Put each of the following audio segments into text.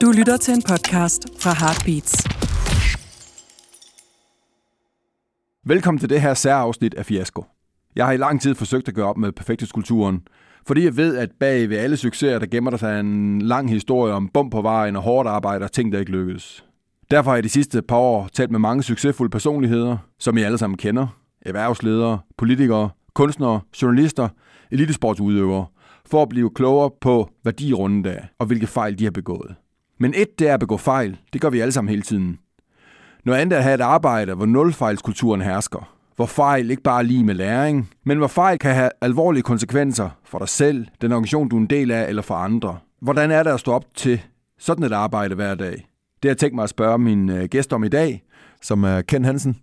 Du lytter til en podcast fra Heartbeats. Velkommen til det her særafsnit af Fiasko. Jeg har i lang tid forsøgt at gøre op med perfekthedskulturen, fordi jeg ved, at bag ved alle succeser, der gemmer der sig en lang historie om bum på vejen og hårdt arbejde og ting, der ikke lykkedes. Derfor har jeg de sidste par år talt med mange succesfulde personligheder, som I alle sammen kender. Erhvervsledere, politikere, kunstnere, journalister, elitesportsudøvere, for at blive klogere på, hvad de er rundet af, og hvilke fejl de har begået. Men et, det er at begå fejl. Det gør vi alle sammen hele tiden. Noget andet er at have et arbejde, hvor nulfejlskulturen hersker. Hvor fejl ikke bare er lige med læring, men hvor fejl kan have alvorlige konsekvenser for dig selv, den organisation, du er en del af, eller for andre. Hvordan er det at stå op til sådan et arbejde hver dag? Det har jeg tænkt mig at spørge min øh, gæst om i dag, som er Ken Hansen,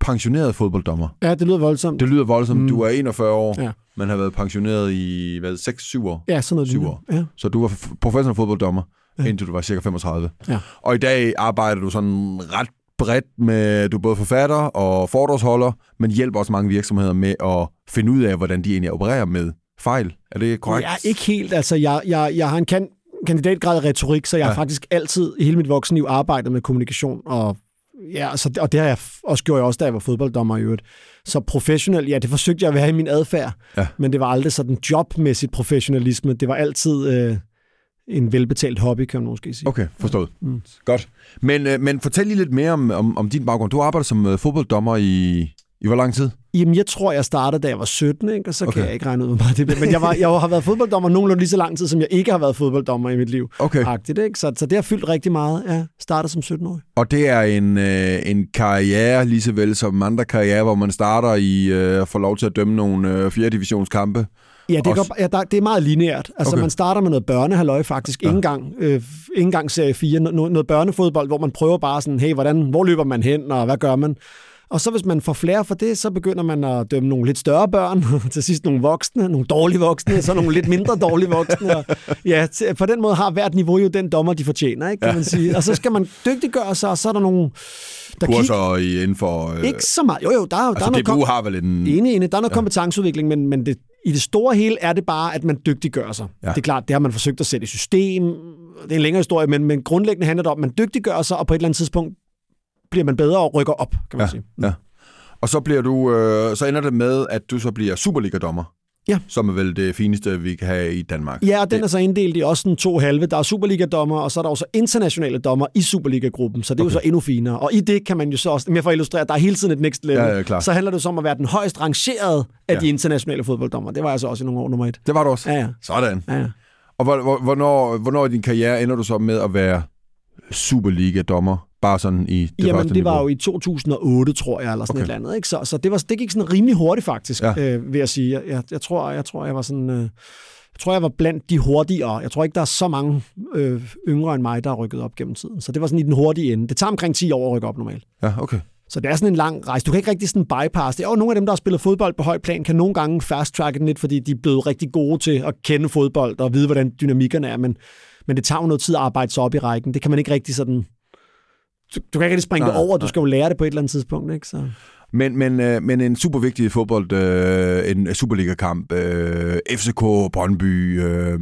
pensioneret fodbolddommer. Ja, det lyder voldsomt. Det lyder voldsomt. Mm. Du er 41 år, Ja. men har været pensioneret i hvad, 6-7 år. Ja, sådan noget. Syv lignende. år. Ja. Så du var professionel fodbolddommer, ja. Indtil du var cirka 35. Ja. Og i dag arbejder du sådan ret bredt med, du er både forfatter og foredragsholder, men hjælper også mange virksomheder med at finde ud af, hvordan de egentlig opererer med fejl. Er det korrekt? Ja, ikke helt. Altså, jeg, jeg, jeg har en kan, kandidatgrad i retorik, så jeg ja. Har faktisk altid i hele mit voksenliv arbejdet med kommunikation, og, ja, så, og det har jeg også gjort jeg også, da jeg var fodbolddommer i øvrigt. Så professionel, ja, det forsøgte jeg at være i min adfærd, Ja. men det var aldrig sådan jobmæssigt professionalisme. Det var altid øh, en velbetalt hobby, kan man måske sige. Okay, forstået. Mm. Godt. Men, øh, men fortæl lige lidt mere om, om, om din baggrund. Du arbejder som øh, fodbolddommer i, i hvor lang tid? Jamen, jeg tror, jeg startede, da jeg var 17, ikke? og så okay. Kan jeg ikke regne ud, hvor meget det bliver. Men jeg, var, jeg har været fodbolddommer nogenlunde lige så lang tid, som jeg ikke har været fodbolddommer i mit liv. Okay. Agtigt, ikke? Så, så det har fyldt rigtig meget. Ja, startede som 17-årig. Og det er en, øh, en karriere, lige så vel som andre karriere, hvor man starter i øh, får lov til at dømme nogle øh, 4. divisionskampe. Ja, det, Også- går, ja der, det er meget lineært. Altså, okay. Man starter med noget børnehalløj faktisk. Ja. Ja. Ingen gang, øh, ikke engang serie 4. No, noget børnefodbold, hvor man prøver bare sådan, hey, hvordan, hvor løber man hen, og hvad gør man? Og så hvis man får flere for det, så begynder man at dømme nogle lidt større børn, til sidst nogle voksne, nogle dårlige voksne, så nogle lidt mindre dårlige voksne. Og, ja, på den måde har hvert niveau jo den dommer, de fortjener, ikke, kan man sige. Og så skal man dygtiggøre sig, og så er der nogle, der Kurser i, inden for... Øh, Ikke så meget. Jo, jo, der, er- der altså, er noget... DBU kom- har vel en... Enig, enig. Der er noget ja. kompetenceudvikling, men, men det, i det store hele er det bare, at man dygtiggør sig. Ja. Det er klart, det har man forsøgt at sætte i system. Det er en længere historie, men, men grundlæggende handler det om, at man dygtiggør sig, og på et eller andet tidspunkt bliver man bedre og rykker op, kan man Ja, sige. ja. Og så bliver du, øh, så ender det med, at du så bliver Superliga-dommer. Ja. Som er vel det fineste, vi kan have i Danmark. Ja, og den er så inddelt i også sådan to halve. Der er Superliga-dommer, og så er der også internationale dommer i Superliga-gruppen, så det er okay. jo så endnu finere. Og i det kan man jo så også, mere for at illustrere, der er hele tiden et next level. Ja, ja, klart. så handler det så om at være den højst rangerede af Ja. de internationale fodbolddommer. Det var jeg så også i nogle år nummer et. Det var du også. Ja, ja. Sådan. ja, ja. Og hvor- hvor- hvornår, hvornår i din karriere ender du så med at være Superliga-dommer? Bare sådan i det Jamen, det var niveau? jo i 2008, tror jeg, eller sådan Okay. et eller andet. Ikke? Så, så det, var, det gik sådan rimelig hurtigt, faktisk, Ja. øh, vil jeg sige. Jeg, jeg, jeg, tror, jeg tror, jeg var sådan... Øh, jeg tror, jeg var blandt de hurtigere. Jeg tror ikke, der er så mange øh, yngre end mig, der har rykket op gennem tiden. Så det var sådan i den hurtige ende. Det tager omkring 10 år at rykke op normalt. Ja, okay. Så det er sådan en lang rejse. Du kan ikke rigtig sådan bypass det. Og nogle af dem, der har spillet fodbold på højt plan, kan nogle gange fast-tracke den lidt, fordi de er blevet rigtig gode til at kende fodbold og vide, hvordan dynamikkerne er. Men, men det tager jo noget tid at arbejde sig op i rækken. Det kan man ikke rigtig sådan... Du, du kan ikke rigtig springe Nej, det over. Du nej. skal jo lære det på et eller andet tidspunkt. Ikke? Så... Men, men, øh, men en super vigtig fodbold, øh, en Superliga-kamp, øh, FCK, Brøndby, øh,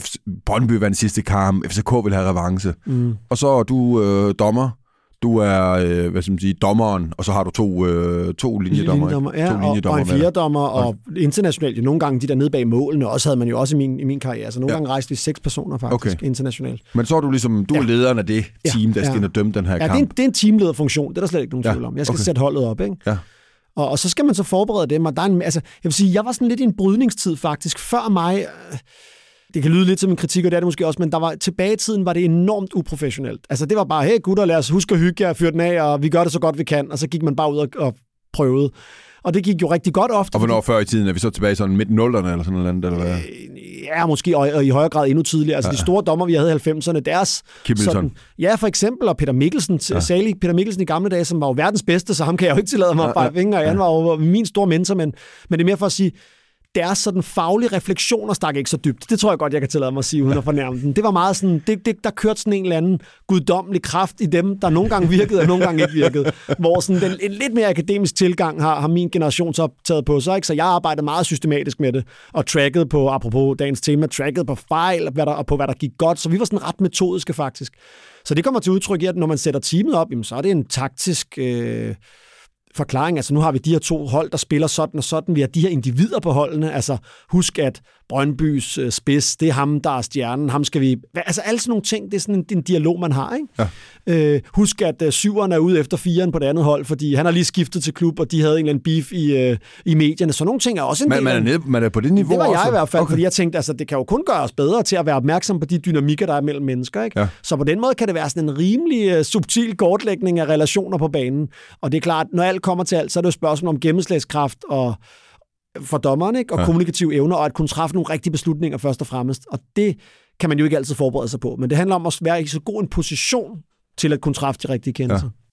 FC, Brøndby vandt sidste kamp, FCK vil have revanche. Mm. Og så er du øh, dommer, du er, øh, hvad skal man sige, dommeren, og så har du to, øh, to linjedommer. Linjedommer, ja, to og, og en fjerdommer, og internationalt, jo nogle gange de der nede bag målene, også havde man jo også i min, i min karriere. Så nogle Ja. ja. gange rejste vi seks personer faktisk, Okay. internationalt. Men så er du ligesom, du er Ja. lederen af det Ja, team, der skal ja. ind og dømme den her Ja, det er, kamp. en, det er en teamlederfunktion, det er der slet ikke nogen Ja, tvivl om. Jeg skal okay. sætte holdet op, ikke? Ja. Og, og så skal man så forberede dem, og der er en, altså, jeg vil sige, jeg var sådan lidt i en brydningstid faktisk. Før mig, øh, det kan lyde lidt som en kritik, og det er det måske også, men der var, tilbage i tiden var det enormt uprofessionelt. Altså det var bare, hey gutter, lad os huske at hygge jer, fyr den af, og vi gør det så godt vi kan, og så gik man bare ud og, og prøvede. Og det gik jo rigtig godt ofte. Og hvornår før i tiden? Er vi så tilbage i sådan midt 0'erne eller sådan noget? Eller hvad? fordi- Ja, måske, og, og i højere grad endnu tidligere. Altså ja. de store dommer, vi havde i 90'erne, deres... Kim Milton. ja, for eksempel, og Peter Mikkelsen, ja. salig Peter Mikkelsen i gamle dage, som var jo verdens bedste, så ham kan jeg jo ikke tillade mig at Ja, ja, fingre. Ja. Han var jo min store mentor, men, men det er mere for at sige, deres sådan faglige refleksioner stak ikke så dybt. Det tror jeg godt, jeg kan tillade mig at sige, uden at fornærme den. Det var meget sådan, det, det, der kørte sådan en eller anden guddommelig kraft i dem, der nogle gange virkede og nogle gange ikke virkede. Hvor sådan den, en lidt mere akademisk tilgang har, har min generation så taget på sig. Ikke? Så jeg arbejdede meget systematisk med det, og tracket på, apropos dagens tema, tracket på fejl hvad der, og på, hvad der gik godt. Så vi var sådan ret metodiske faktisk. Så det kommer til udtryk i, at når man sætter teamet op, jamen, så er det en taktisk... Øh, forklaring. Altså nu har vi de her to hold, der spiller sådan og sådan. Vi har de her individer på holdene. Altså husk, at Brøndbys øh, spids, det er ham, der er stjernen. Ham skal vi... Altså alle sådan nogle ting, det er sådan en, en dialog, man har. Ikke? Ja. Øh, husk, at øh, syveren er ude efter firen på det andet hold, fordi han har lige skiftet til klub, og de havde en eller anden beef i, øh, i medierne. Så nogle ting er også en man, del man, er nede, man er på det niveau Det var jeg også. i hvert fald, okay. fordi jeg tænkte, altså det kan jo kun gøre os bedre til at være opmærksom på de dynamikker, der er mellem mennesker. Ikke? Ja. Så på den måde kan det være sådan en rimelig uh, subtil kortlægning af relationer på banen. Og det er klart, når alt kommer til alt, så er det jo spørgsmål om gennemslagskraft og for dommeren, ikke? og ja. kommunikative evner, og at kunne træffe nogle rigtige beslutninger først og fremmest. Og det kan man jo ikke altid forberede sig på. Men det handler om at være i så god en position til at kunne træffe de rigtige kendelser. Ja.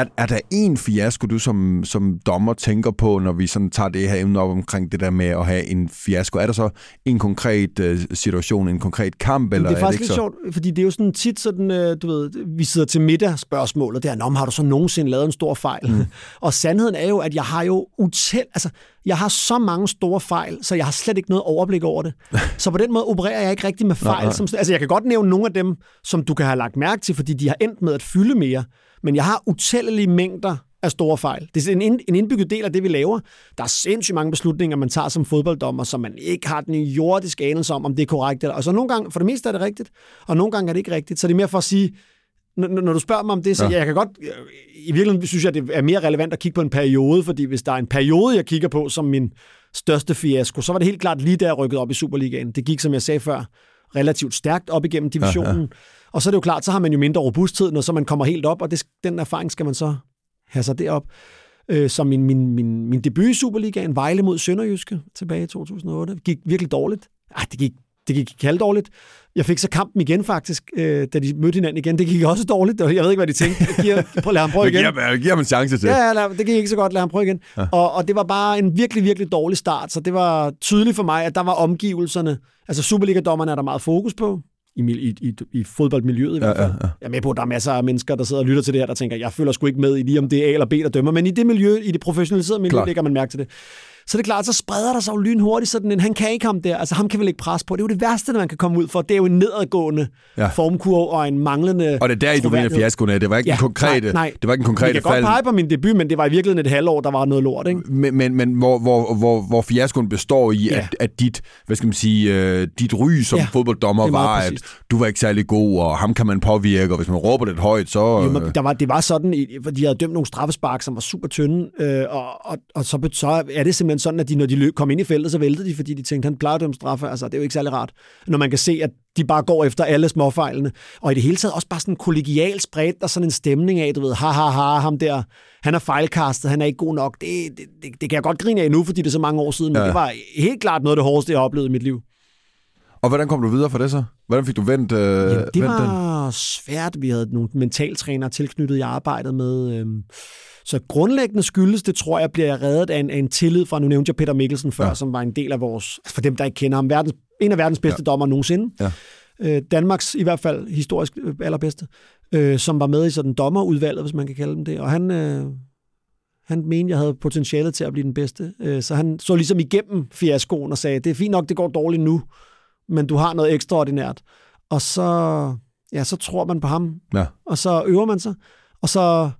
Er, er der en fiasko, du som, som dommer tænker på, når vi sådan tager det her emne op omkring det der med at have en fiasko? Er der så en konkret uh, situation, en konkret kamp? Eller det er faktisk er det lidt sjovt, fordi det er jo sådan tit sådan, uh, du ved, vi sidder til middag spørgsmålet, det er, Nå, har du så nogensinde lavet en stor fejl? Mm. og sandheden er jo, at jeg har jo utal, altså, jeg har så mange store fejl, så jeg har slet ikke noget overblik over det. så på den måde opererer jeg ikke rigtig med fejl. Nej, nej. Som, altså, jeg kan godt nævne nogle af dem, som du kan have lagt mærke til, fordi de har endt med at fylde mere. Men jeg har utallige mængder af store fejl. Det er en, en indbygget del af det, vi laver. Der er sindssygt mange beslutninger, man tager som fodbolddommer, som man ikke har den jordiske anelse om, om det er korrekt. Eller. Og så nogle gange, for det meste er det rigtigt, og nogle gange er det ikke rigtigt. Så det er mere for at sige, når, når du spørger mig om det, så ja. jeg kan godt... I virkeligheden synes jeg, det er mere relevant at kigge på en periode, fordi hvis der er en periode, jeg kigger på som min største fiasko, så var det helt klart lige der, jeg rykkede op i Superligaen. Det gik, som jeg sagde før, relativt stærkt op igennem divisionen. Ja, ja. Og så er det jo klart, så har man jo mindre robusthed, når så man kommer helt op, og det, den erfaring skal man så have sig derop. Øh, så min, min, min, min debut i Superligaen, Vejle mod Sønderjyske, tilbage i 2008, gik virkelig dårligt. Ej, det gik, det gik halvdårligt. Jeg fik så kampen igen faktisk, øh, da de mødte hinanden igen. Det gik også dårligt. Jeg ved ikke, hvad de tænkte. Giver, prøv, lad ham prøve igen. Giver, giver ham en chance til. Ja, ja lad, det gik ikke så godt. Lad ham prøve igen. Ja. Og, og det var bare en virkelig, virkelig dårlig start. Så det var tydeligt for mig, at der var omgivelserne. Altså Superliga-dommerne er der meget fokus på i, i, i, i fodboldmiljøet i hvert fald. Ja, ja, ja. Jeg er med på, at der er masser af mennesker, der sidder og lytter til det her, der tænker, jeg føler sgu ikke med i lige om det er A eller B, der dømmer, men i det miljø, i det professionaliserede miljø, lægger man mærke til det så er det klart, så spreder der sig jo lynhurtigt sådan en, han kan ikke ham der, altså ham kan vel ikke presse på. Det er jo det værste, man kan komme ud for. Det er jo en nedadgående ja. formkurve og en manglende Og det er der, du mener fiaskoen Det var ikke ja, en konkrete, nej, nej. det var ikke en konkrete fald. Jeg kan godt pege på min debut, men det var i virkeligheden et halvår, der var noget lort, ikke? Men, men, men hvor, hvor, hvor, hvor fiaskoen består i, ja. at, at dit, hvad skal man sige, uh, dit ry som ja, fodbolddommer var, at du var ikke særlig god, og ham kan man påvirke, og hvis man råber lidt højt, så... Jo, men der var, det var sådan, for de havde dømt nogle straffespark, som var super tynde, øh, og, og, og så, så er det simpelthen sådan, at de, når de løb, kom ind i feltet, så væltede de, fordi de tænkte, han plejer at dømme straffe. Altså, det er jo ikke særlig rart, når man kan se, at de bare går efter alle småfejlene. Og i det hele taget også bare sådan kollegial spredt, der sådan en stemning af, du ved, ha, ha, ha, ham der, han er fejlkastet, han er ikke god nok. Det, det, det, det kan jeg godt grine af nu, fordi det er så mange år siden, men ja. det var helt klart noget af det hårdeste, jeg har oplevet i mit liv. Og hvordan kom du videre for det så? Hvordan fik du vendt, øh, Jamen, det vendt var den? svært. Vi havde nogle mentaltrænere tilknyttet, jeg arbejdede med. Øh, så grundlæggende skyldes det, tror jeg, bliver reddet af en, af en tillid fra, nu nævnte jeg Peter Mikkelsen før, ja. som var en del af vores, for dem, der ikke kender ham, verdens, en af verdens bedste ja. dommer nogensinde. Ja. Øh, Danmarks i hvert fald historisk øh, allerbedste, øh, som var med i sådan dommerudvalget, hvis man kan kalde dem det. Og han, øh, han mente, jeg havde potentialet til at blive den bedste. Øh, så han så ligesom igennem fiaskoen og sagde, det er fint nok, det går dårligt nu, men du har noget ekstraordinært. Og så, ja, så tror man på ham, ja. og så øver man sig, og så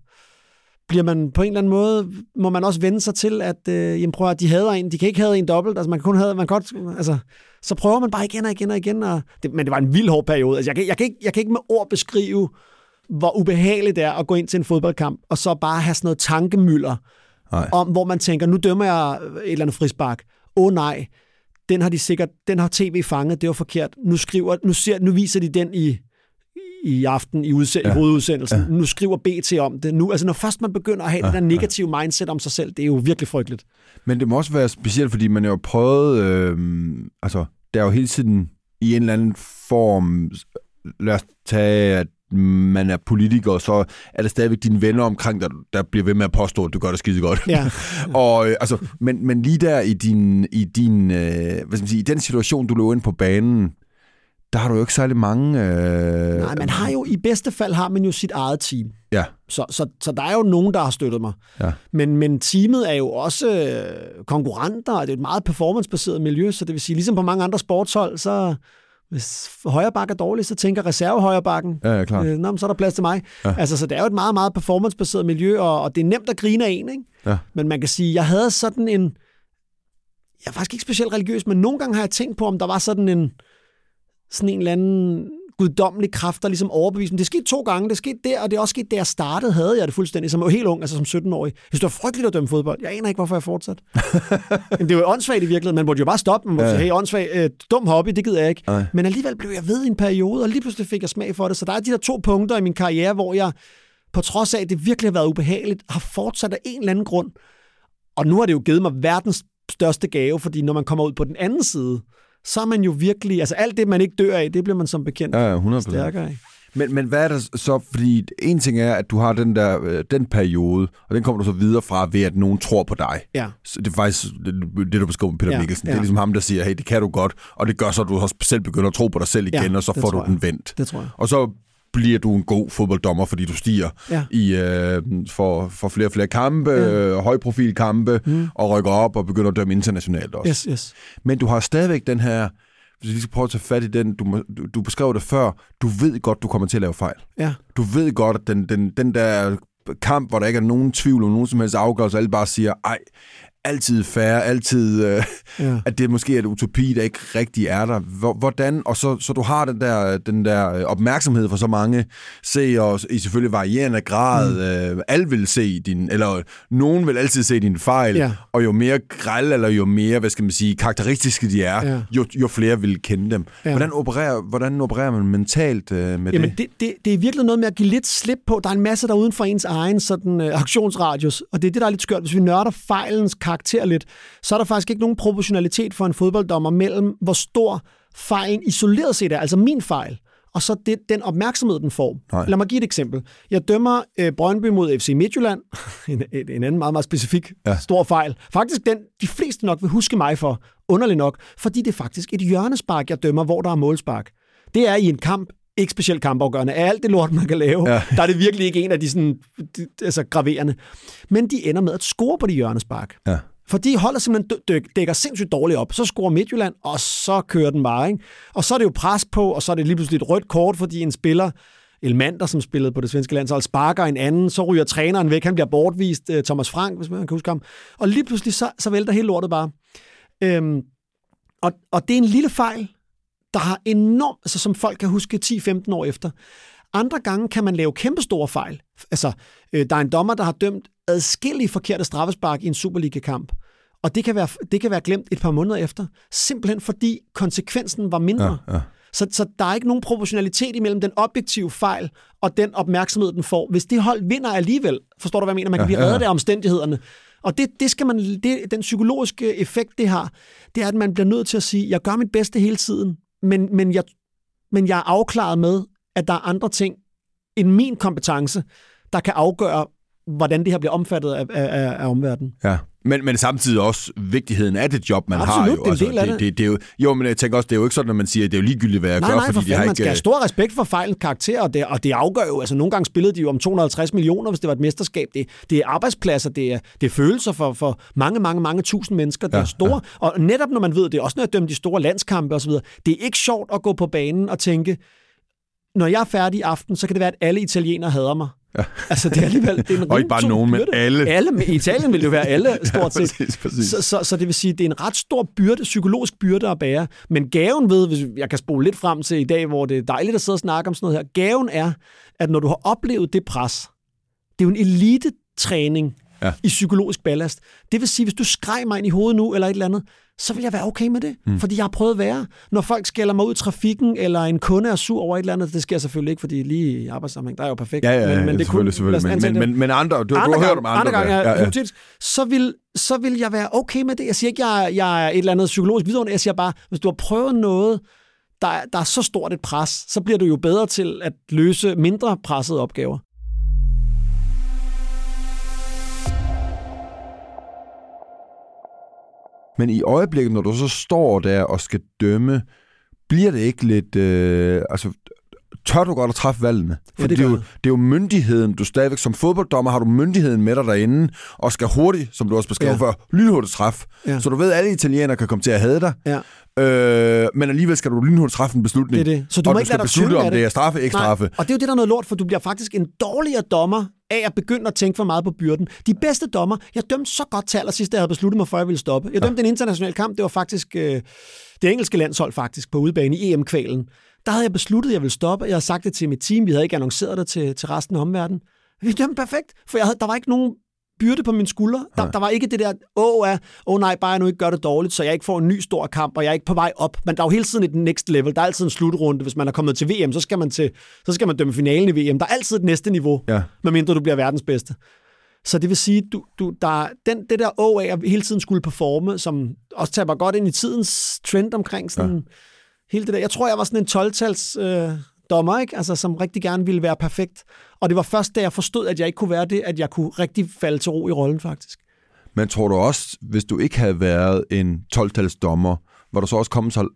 bliver man på en eller anden måde, må man også vende sig til, at øh, jamen prøv at de hader en, de kan ikke have en dobbelt, altså man kan kun have, man kan godt, altså, så prøver man bare igen og igen og igen, og det, men det var en vild hård periode, altså jeg kan, jeg, kan ikke, jeg kan ikke med ord beskrive, hvor ubehageligt det er at gå ind til en fodboldkamp, og så bare have sådan noget tankemøller, nej. om hvor man tænker, nu dømmer jeg et eller andet frispark, åh oh, nej, den har de sikkert, den har tv fanget, det var forkert, nu skriver, nu, ser, nu viser de den i i aften i, udse- ja. i hovedudsendelsen. Ja. Nu skriver BT om det. Nu, altså når først man begynder at have ja. det der negative ja. mindset om sig selv, det er jo virkelig frygteligt. Men det må også være specielt, fordi man jo har prøvet, øh, altså der er jo hele tiden i en eller anden form, lad os tage, at man er politiker, så er det stadigvæk dine venner omkring dig, der bliver ved med at påstå, at du gør det skide godt. Ja. og, øh, altså, men, men lige der i din, i din øh, hvad skal man sige, i den situation, du lå ind på banen, der har du jo ikke særlig mange... Øh... Nej, man har jo i bedste fald har man jo sit eget team. Ja. Så, så, så der er jo nogen, der har støttet mig. Ja. Men, men teamet er jo også øh, konkurrenter, og det er et meget performancebaseret miljø, så det vil sige, ligesom på mange andre sportshold, så hvis højre bakke er dårlig, så tænker reserve højre bakken. Ja, ja, klart. Øh, nå, så er der plads til mig. Ja. Altså, så det er jo et meget, meget performancebaseret miljø, og, og det er nemt at grine af en, ikke? Ja. Men man kan sige, jeg havde sådan en... Jeg er faktisk ikke specielt religiøs, men nogle gange har jeg tænkt på, om der var sådan en sådan en eller anden guddommelig kraft, der ligesom overbeviste mig. Det skete to gange. Det skete der, og det er også sket, da jeg startede, havde jeg det fuldstændig, som helt ung, altså som 17-årig. Jeg synes, det var frygteligt at dømme fodbold. Jeg aner ikke, hvorfor jeg fortsat. Men det var jo åndssvagt i virkeligheden. Man burde jo bare stoppe. Man burde Ja. sige, hey, åndssvagt, øh, dum hobby, det gider jeg ikke. Nej. Men alligevel blev jeg ved i en periode, og lige pludselig fik jeg smag for det. Så der er de der to punkter i min karriere, hvor jeg, på trods af, at det virkelig har været ubehageligt, har fortsat af en eller anden grund. Og nu har det jo givet mig verdens største gave, fordi når man kommer ud på den anden side, så er man jo virkelig, altså alt det, man ikke dør af, det bliver man som bekendt Ja, ja, 100 stærkere af. Men, men hvad er der så? Fordi en ting er, at du har den der øh, den periode, og den kommer du så videre fra ved, at nogen tror på dig. Ja. Så det er faktisk det, det du beskriver med Peter Ja, Mikkelsen. Det ja. er ligesom ham, der siger, hey, det kan du godt, og det gør så, at du også selv begynder at tro på dig selv igen, Ja, og så det får du jeg. den vendt. Det tror jeg. Og så bliver du en god fodbolddommer, fordi du stiger Ja. i øh, for, for flere og flere kampe, ja. øh, højprofilkampe, mm. og rykker op og begynder at dømme internationalt også. Yes, yes. Men du har stadigvæk den her, hvis vi lige skal prøve at tage fat i den, du, du, du beskrev det før, du ved godt, du kommer til at lave fejl. Ja. Du ved godt, at den, den, den der kamp, hvor der ikke er nogen tvivl om nogen som helst afgørelse, alle bare siger, ej, altid færre, altid, øh, Ja. at det måske er et utopi, der ikke rigtig er der. Hvor- Hvordan, og så, så du har den der, den der øh, opmærksomhed for så mange seere, i selvfølgelig varierende grad. Mm. Øh, alle vil se din, eller nogen vil altid se din fejl, Ja. og jo mere græl, eller jo mere, hvad skal man sige, karakteristiske de er, Ja. jo, jo flere vil kende dem. Ja. Hvordan, opererer, hvordan opererer man mentalt øh, med Jamen, det? det, det, det er virkelig noget med at give lidt slip på. Der er en masse der er uden for ens egen sådan, øh, aktionsradius, og det er det, der er lidt skørt. Hvis vi nørder fejlens karakter lidt, så er der faktisk ikke nogen proportionalitet for en fodbolddommer mellem, hvor stor fejlen isoleret set er, altså min fejl, og så det, den opmærksomhed, den får. Nej. Lad mig give et eksempel. Jeg dømmer øh, Brøndby mod FC Midtjylland. en, en en anden meget, meget specifik ja. stor fejl. Faktisk den, de fleste nok vil huske mig for, underligt nok, fordi det er faktisk et hjørnespark, jeg dømmer, hvor der er målspark. Det er i en kamp, ikke specielt kampafgørende. Af alt det lort, man kan lave, Ja. der er det virkelig ikke en af de sådan, de, altså, graverende. Men de ender med at score på de hjørnespark. Ja. For de holder simpelthen dæk- dækker sindssygt dårligt op. Så scorer Midtjylland, og så kører den bare. Ikke? Og så er det jo pres på, og så er det lige pludselig et rødt kort, fordi en spiller, Elmander, som spillede på det svenske landshold, sparker en anden, så ryger træneren væk, han bliver bortvist, øh, Thomas Frank, hvis man kan huske ham. Og lige pludselig, så, så vælter hele lortet bare. Øhm, og, og det er en lille fejl, der har enormt, altså som folk kan huske 10-15 år efter. Andre gange kan man lave kæmpestore fejl. Altså, øh, der er en dommer, der har dømt adskillige forkerte straffespark i en Superliga-kamp. Og det kan, være, det kan være glemt et par måneder efter, simpelthen fordi konsekvensen var mindre. Ja, ja. Så, så der er ikke nogen proportionalitet imellem den objektive fejl og den opmærksomhed, den får. Hvis det hold vinder alligevel, forstår du, hvad jeg mener? Man kan Ja, blive ja, ja. reddet af omstændighederne. Og det, det skal man, det, den psykologiske effekt, det har, det er, at man bliver nødt til at sige, jeg gør mit bedste hele tiden, men, men, jeg, men jeg er afklaret med, at der er andre ting end min kompetence, der kan afgøre, hvordan det her bliver omfattet af, af, af omverdenen. Ja. Men, men samtidig også vigtigheden af det job, man Absolut, har jo. det af det, det. det, det, er jo, jo, men jeg tænker også, det er jo ikke sådan, at man siger, at det er jo ligegyldigt, hvad jeg Nej, gør, nej, fordi for de fanden, har man ikke... skal have stor respekt for fejlens karakter, og det, og det afgør jo, altså nogle gange spillede de jo om 250 millioner, hvis det var et mesterskab. Det, det er arbejdspladser, det er, det er følelser for, for mange, mange, mange tusind mennesker. Det Ja, er store, og netop når man ved, det er også når jeg dømmer de store landskampe osv., det er ikke sjovt at gå på banen og tænke, når jeg er færdig i aften, så kan det være, at alle italienere hader mig. Ja. Altså, det er alligevel det er en Og ikke bare nogen, men byrde. alle. alle. I Italien vil det jo være alle, stort set. præcis, præcis. Så, så, så det vil sige, det er en ret stor byrde, psykologisk byrde at bære. Men gaven ved, hvis jeg kan spole lidt frem til i dag, hvor det er dejligt at sidde og snakke om sådan noget her, gaven er, at når du har oplevet det pres, det er jo en elitetræning Ja. ja. i psykologisk ballast. Det vil sige, hvis du skreg mig ind i hovedet nu, eller et eller andet, så vil jeg være okay med det, mm. fordi jeg har prøvet at være. Når folk skælder mig ud i trafikken, eller en kunde er sur over et eller andet, det sker selvfølgelig ikke, fordi lige i arbejdssammenhæng, der er jo perfekt. Ja, ja, ja, men, men det selvfølgelig, selvfølgelig. Men, men, men, men andre, du, du har hørt om andre. andre gange, ja, ja, så, vil, så vil jeg være okay med det. Jeg siger ikke, jeg, jeg er et eller andet psykologisk vidunderligt. Jeg siger bare, hvis du har prøvet noget, der er, der er så stort et pres, så bliver du jo bedre til at løse mindre pressede opgaver. Men i øjeblikket, når du så står der og skal dømme, bliver det ikke lidt... Øh, altså, tør du godt at træffe valgene? For Ja, det det, er jo, det er jo myndigheden, du stadigvæk som fodbolddommer har du myndigheden med dig derinde, og skal hurtigt, som du også beskrev Ja. før, lynhurtigt træffe. Ja. Så du ved, at alle italienere kan komme til at hade dig, Ja. øh, men alligevel skal du lynhurtigt træffe en beslutning. Det er det. Så du og må du ikke skal lade dig beslutte, om det. det er straffe, ikke straffe. Nej, og det er jo det, der er noget lort, for du bliver faktisk en dårligere dommer af at begynde at tænke for meget på byrden. De bedste dommer, jeg dømte så godt til allersidst, da jeg havde besluttet mig for, at jeg ville stoppe. Jeg dømte en international kamp, det var faktisk øh, det engelske landshold faktisk på udebane i EM-kvalen. Der havde jeg besluttet, at jeg ville stoppe. Jeg havde sagt det til mit team, vi havde ikke annonceret det til, til resten af omverdenen. Vi dømte perfekt, for jeg havde, der var ikke nogen byrde på mine skuldre. Der, der var ikke det der, åh, af, åh nej, bare jeg nu ikke gør det dårligt, så jeg ikke får en ny stor kamp, og jeg er ikke på vej op. Men der er jo hele tiden et next level. Der er altid en slutrunde. Hvis man er kommet til VM, så skal man, til, så skal man dømme finalen i VM. Der er altid et næste niveau, Ja. medmindre du bliver verdens bedste. Så det vil sige, du, du, der, er den, det der å af at hele tiden skulle performe, som også tager godt ind i tidens trend omkring sådan, ja. hele det der. Jeg tror, jeg var sådan en 12-tals øh, dommer, ikke? Altså, som rigtig gerne ville være perfekt. Og det var først, da jeg forstod, at jeg ikke kunne være det, at jeg kunne rigtig falde til ro i rollen, faktisk. Men tror du også, hvis du ikke havde været en 12-tals dommer, var du så også kommet så,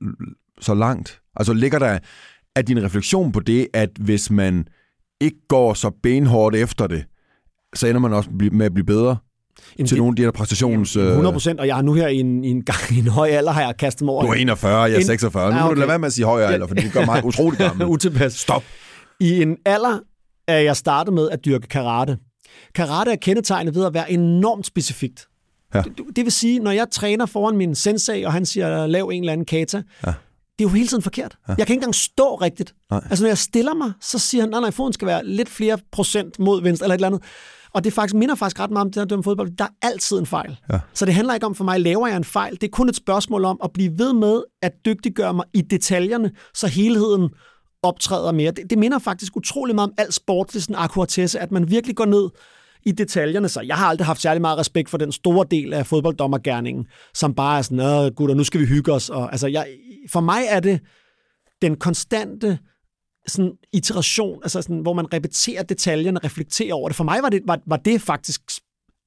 så langt? Altså ligger der, er din refleksion på det, at hvis man ikke går så benhårdt efter det, så ender man også med at blive bedre en, til nogle af de her præstations... øh, 100 procent, og jeg har nu her i en, i en, gang, i en høj alder, har jeg kastet mig over. Du er 41, jeg er En- 46. Nu Ja, må du okay. lade være med at sige højere alder, for det gør mig utrolig gammel. Utilpas. Stop. I en alder er jeg startet med at dyrke karate. Karate er kendetegnet ved at være enormt specifikt. Ja. Det, det vil sige, når jeg træner foran min sensei, og han siger, lav en eller anden kata, ja. det er jo hele tiden forkert. Ja. Jeg kan ikke engang stå rigtigt. Nej. Altså, når jeg stiller mig, så siger han, nej, nej, foden skal være lidt flere procent mod venstre, eller et eller andet. Og det faktisk, minder faktisk ret meget om det at dømme fodbold. Der er altid en fejl. Ja. Så det handler ikke om, for mig laver jeg en fejl. Det er kun et spørgsmål om at blive ved med at dygtiggøre mig i detaljerne, så helheden optræder mere. Det, det minder faktisk utrolig meget om al sportlig sådan akkuratesse, at man virkelig går ned i detaljerne. Så jeg har aldrig haft særlig meget respekt for den store del af fodbolddommergærningen, som bare er sådan, Åh, gutter, nu skal vi hygge os. Og, altså, jeg, for mig er det den konstante sådan iteration, altså sådan, hvor man repeterer detaljerne, reflekterer over det. For mig var det, var, var det faktisk